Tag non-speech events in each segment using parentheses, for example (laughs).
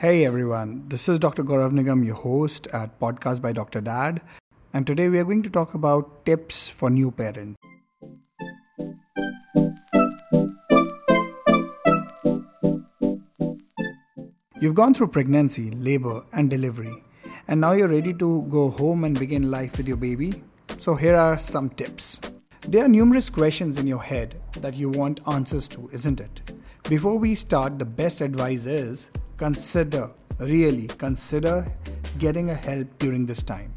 Hey everyone, this is Dr. Gaurav Nigam, your host at Podcast by Dr. Dad, and today we are going to talk about tips for new parents. You've gone through pregnancy, labor, and delivery, and now you're ready to go home and begin life with your baby. So, here are some tips. There are numerous questions in your head that you want answers to, isn't it? Before we start, the best advice is consider, really consider getting a help during this time.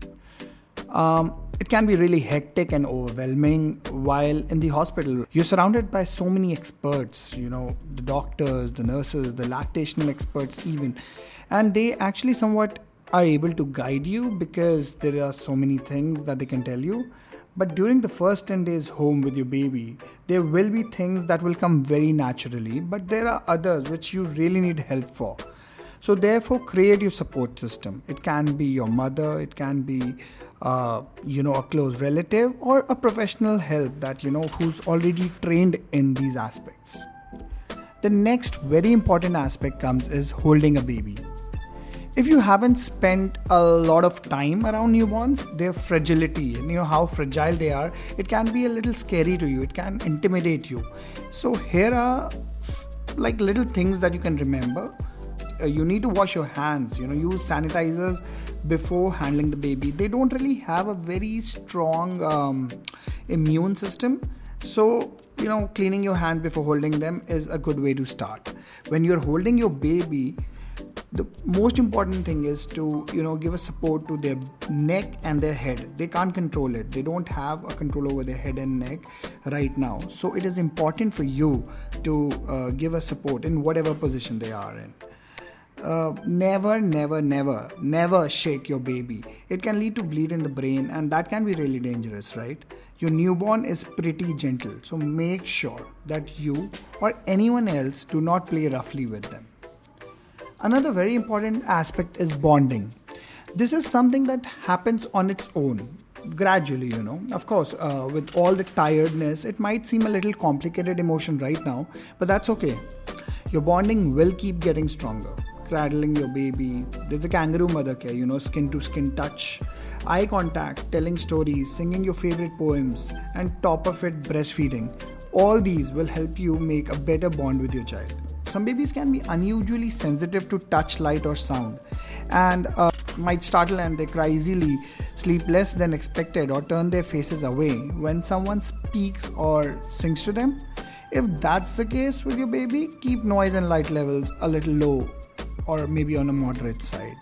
Um, it can be really hectic and overwhelming while in the hospital. You're surrounded by so many experts, you know, the doctors, the nurses, the lactational experts, even, and they actually somewhat are able to guide you because there are so many things that they can tell you. But during the first 10 days home with your baby, there will be things that will come very naturally, but there are others which you really need help for. So, therefore, create your support system. It can be your mother, it can be uh, you know a close relative or a professional help that you know who's already trained in these aspects the next very important aspect comes is holding a baby if you haven't spent a lot of time around newborns their fragility you know how fragile they are it can be a little scary to you. It can intimidate you. So here are like little things that you can remember. Uh, you need to wash your hands you know use sanitizers before handling the baby. They don't really have a very strong um, immune system. So you know cleaning your hand before holding them is a good way to start. When you're holding your baby the most important thing is to you know give a support to their neck and their head they can't control it they don't have a control over their head and neck right now so it is important for you to uh, give a support in whatever position they are in uh, never, never, never, never shake your baby. It can lead to bleed in the brain, and that can be really dangerous, right? Your newborn is pretty gentle, so make sure that you or anyone else do not play roughly with them. Another very important aspect is bonding. This is something that happens on its own, gradually, you know. Of course, uh, with all the tiredness, it might seem a little complicated emotion right now, but that's okay. Your bonding will keep getting stronger cradling your baby. There's a kangaroo mother care, you know, skin to skin touch, eye contact, telling stories, singing your favorite poems, and top of it, breastfeeding. All these will help you make a better bond with your child. Some babies can be unusually sensitive to touch, light, or sound, and uh, might startle and they cry easily, sleep less than expected, or turn their faces away when someone speaks or sings to them. If that's the case with your baby, keep noise and light levels a little low or maybe on a moderate side.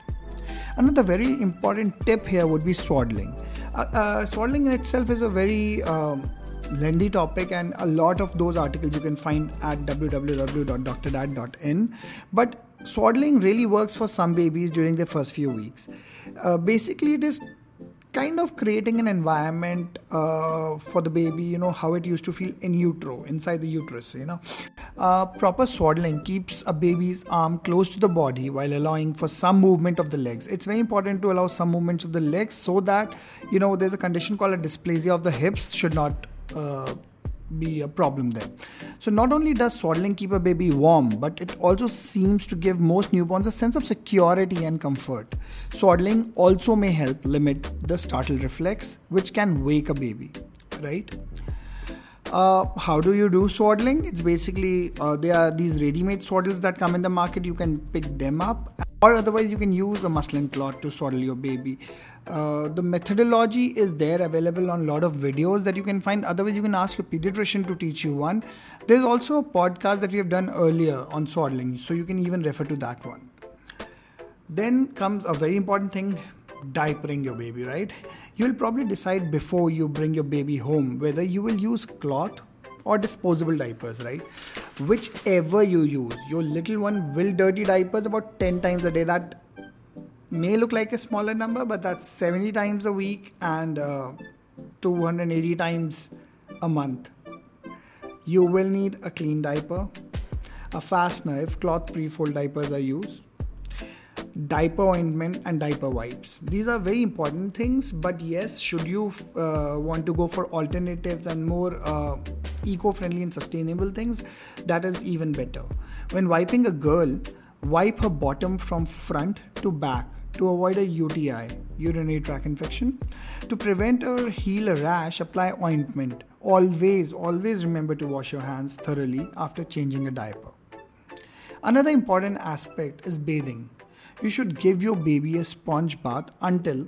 Another very important tip here would be swaddling. Uh, uh, swaddling in itself is a very um, lengthy topic, and a lot of those articles you can find at www.drdad.in. But swaddling really works for some babies during the first few weeks. Uh, basically, it is kind of creating an environment uh, for the baby you know how it used to feel in utero inside the uterus you know uh, proper swaddling keeps a baby's arm close to the body while allowing for some movement of the legs it's very important to allow some movements of the legs so that you know there's a condition called a dysplasia of the hips should not uh, be a problem there. So, not only does swaddling keep a baby warm, but it also seems to give most newborns a sense of security and comfort. Swaddling also may help limit the startle reflex, which can wake a baby, right? Uh, how do you do swaddling? It's basically uh, there are these ready-made swaddles that come in the market. You can pick them up, or otherwise you can use a muslin cloth to swaddle your baby. Uh, the methodology is there available on a lot of videos that you can find. Otherwise you can ask your pediatrician to teach you one. There's also a podcast that we have done earlier on swaddling so you can even refer to that one. Then comes a very important thing diapering your baby right? You will probably decide before you bring your baby home whether you will use cloth or disposable diapers right? Whichever you use your little one will dirty diapers about 10 times a day. That may look like a smaller number, but that's 70 times a week and uh, 280 times a month. You will need a clean diaper, a fastener if cloth pre-fold diapers are used, diaper ointment and diaper wipes. These are very important things, but yes, should you uh, want to go for alternatives and more uh, eco-friendly and sustainable things, that is even better. When wiping a girl, Wipe her bottom from front to back to avoid a UTI, urinary tract infection. To prevent or heal a rash, apply ointment. Always, always remember to wash your hands thoroughly after changing a diaper. Another important aspect is bathing. You should give your baby a sponge bath until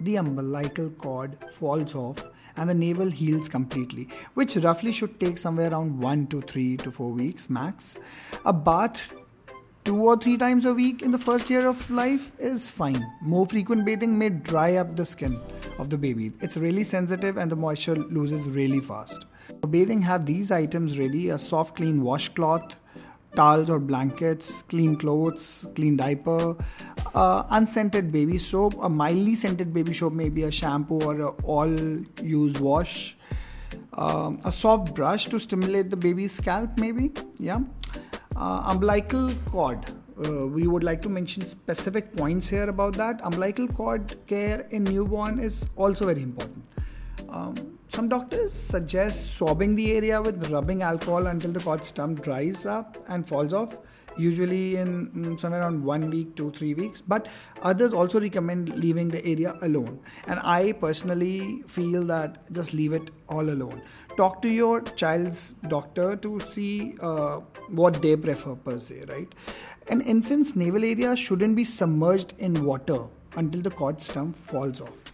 the umbilical cord falls off and the navel heals completely, which roughly should take somewhere around 1 to 3 to 4 weeks max. A bath two or three times a week in the first year of life is fine. More frequent bathing may dry up the skin of the baby. It's really sensitive and the moisture loses really fast. For bathing, have these items ready a soft, clean washcloth, towels or blankets, clean clothes, clean diaper, uh, unscented baby soap, a mildly scented baby soap, maybe a shampoo or a all use wash, um, a soft brush to stimulate the baby's scalp, maybe, yeah. Uh, umbilical cord. Uh, we would like to mention specific points here about that. Umbilical cord care in newborn is also very important. Um, some doctors suggest swabbing the area with rubbing alcohol until the cord stump dries up and falls off, usually in mm, somewhere around one week to three weeks. But others also recommend leaving the area alone. And I personally feel that just leave it all alone. Talk to your child's doctor to see uh, what they prefer, per se, right? An infant's navel area shouldn't be submerged in water until the cord stump falls off.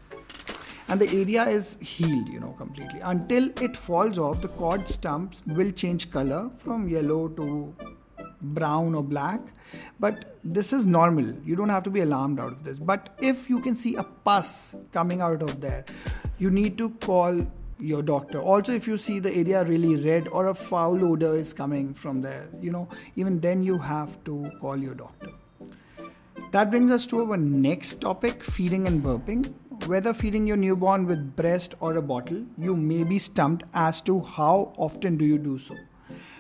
And the area is healed you know completely. Until it falls off the cord stumps will change color from yellow to brown or black. But this is normal. You don't have to be alarmed out of this. But if you can see a pus coming out of there you need to call your doctor. Also if you see the area really red or a foul odor is coming from there you know even then you have to call your doctor. That brings us to our next topic feeding and burping. Whether feeding your newborn with breast or a bottle, you may be stumped as to how often do you do so.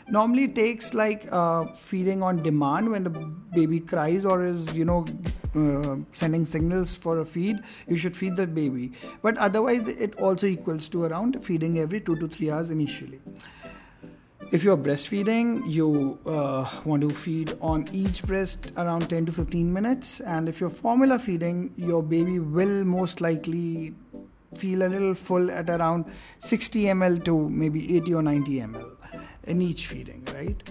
Normally, takes like uh, feeding on demand when the baby cries or is, you know, uh, sending signals for a feed. You should feed the baby, but otherwise, it also equals to around feeding every two to three hours initially. If you're breastfeeding, you uh, want to feed on each breast around 10 to 15 minutes. And if you're formula feeding, your baby will most likely feel a little full at around 60 ml to maybe 80 or 90 ml in each feeding, right?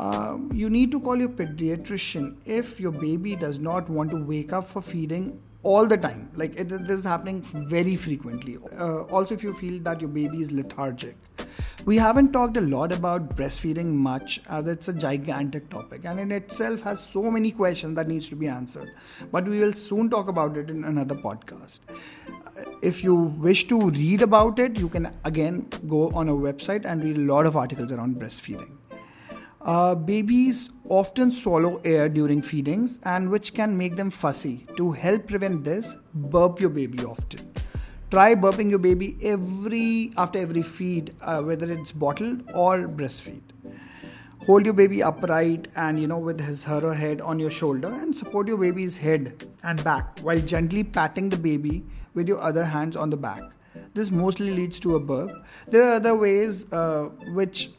Uh, you need to call your pediatrician if your baby does not want to wake up for feeding all the time. Like it, this is happening very frequently. Uh, also, if you feel that your baby is lethargic we haven't talked a lot about breastfeeding much as it's a gigantic topic and in itself has so many questions that needs to be answered. But we will soon talk about it in another podcast. If you wish to read about it, you can again go on a website and read a lot of articles around breastfeeding. Uh, babies often swallow air during feedings and which can make them fussy. To help prevent this, burp your baby often. Try burping your baby every after every feed uh, whether it's bottled or breastfeed hold your baby upright and you know with his her or head on your shoulder and support your baby's head and back while gently patting the baby with your other hands on the back. This mostly leads to a burp. There are other ways uh, which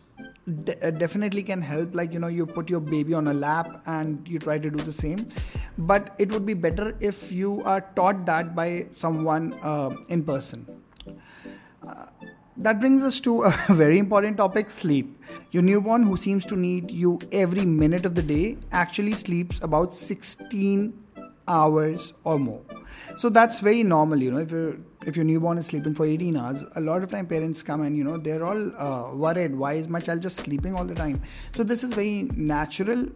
de- uh, definitely can help like you know you put your baby on a lap and you try to do the same but it would be better if you are taught that by someone uh, in person uh, that brings us to (laughs) a very important topic sleep. Your newborn, who seems to need you every minute of the day, actually sleeps about 16 hours or more. So that's very normal, you know. If your if your newborn is sleeping for 18 hours, a lot of time parents come and you know they're all uh, worried. Why is my child just sleeping all the time? So this is very natural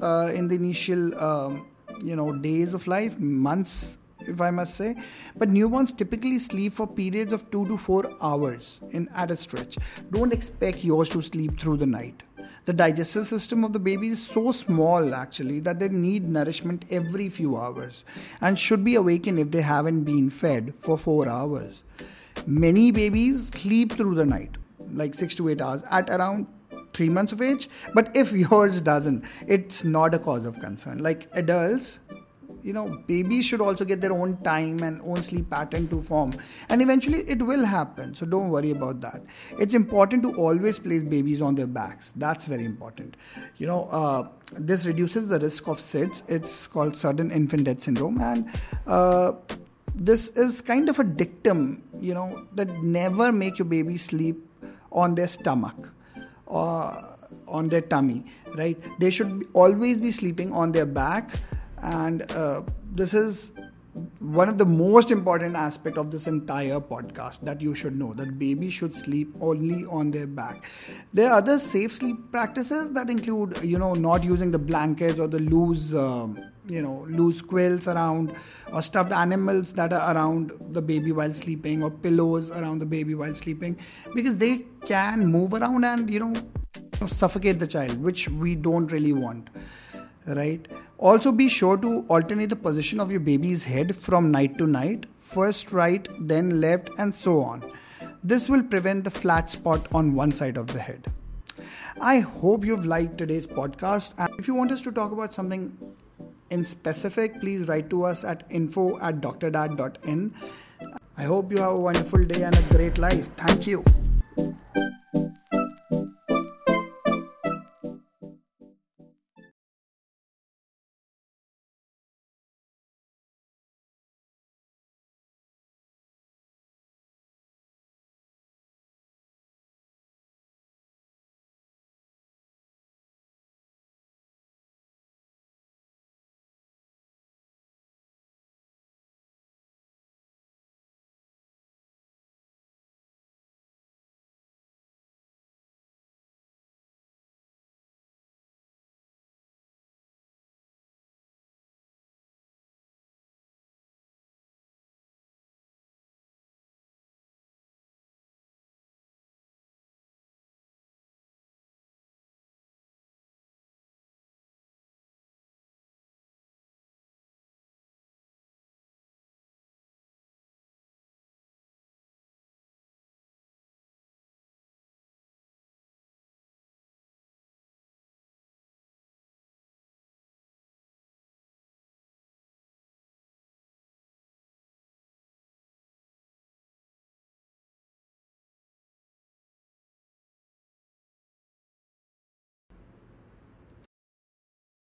uh, in the initial um, you know days of life, months if I must say. But newborns typically sleep for periods of two to four hours in at a stretch. Don't expect yours to sleep through the night. The digestive system of the baby is so small actually that they need nourishment every few hours and should be awakened if they haven't been fed for 4 hours. Many babies sleep through the night, like 6 to 8 hours at around 3 months of age, but if (laughs) yours doesn't, it's not a cause of concern. Like adults, you know babies should also get their own time and own sleep pattern to form. And eventually it will happen. So don't worry about that. It's important to always place babies on their backs. That's very important. You know uh, this reduces the risk of SIDS. It's called sudden infant death syndrome. And uh, this is kind of a dictum you know that never make your baby sleep on their stomach or on their tummy right? They should always be sleeping on their back and uh, this is one of the most important aspect of this entire podcast that you should know that baby should sleep only on their back. There are other safe sleep practices that include you know not using the blankets or the loose um, you know loose quilts around or stuffed animals that are around the baby while sleeping or pillows around the baby while sleeping because they can move around and you know suffocate the child which we don't really want right also be sure to alternate the position of your baby's head from night to night first right then left and so on this will prevent the flat spot on one side of the head i hope you've liked today's podcast and if you want us to talk about something in specific, please write to us at info at drdad.in. I hope you have a wonderful day and a great life. Thank you.